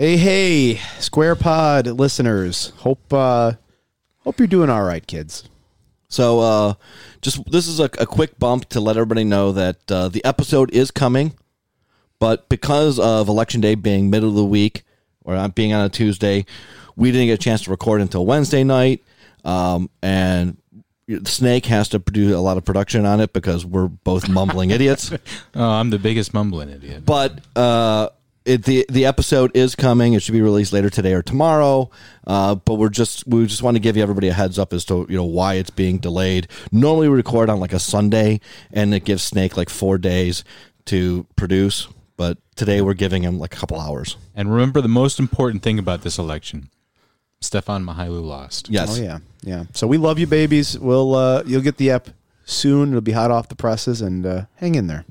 Hey, hey, Square Pod listeners. Hope uh hope you're doing all right, kids. So, uh, just this is a, a quick bump to let everybody know that uh, the episode is coming, but because of Election Day being middle of the week or not being on a Tuesday, we didn't get a chance to record until Wednesday night. Um, and Snake has to do a lot of production on it because we're both mumbling idiots. Oh, I'm the biggest mumbling idiot. But uh, it, the the episode is coming. It should be released later today or tomorrow. Uh, but we're just we just want to give you everybody a heads up as to you know why it's being delayed. Normally we record on like a Sunday, and it gives Snake like four days to produce. But today we're giving him like a couple hours. And remember the most important thing about this election: Stefan Mahailu lost. Yes. Oh yeah, yeah. So we love you, babies. We'll uh you'll get the app soon. It'll be hot off the presses, and uh, hang in there.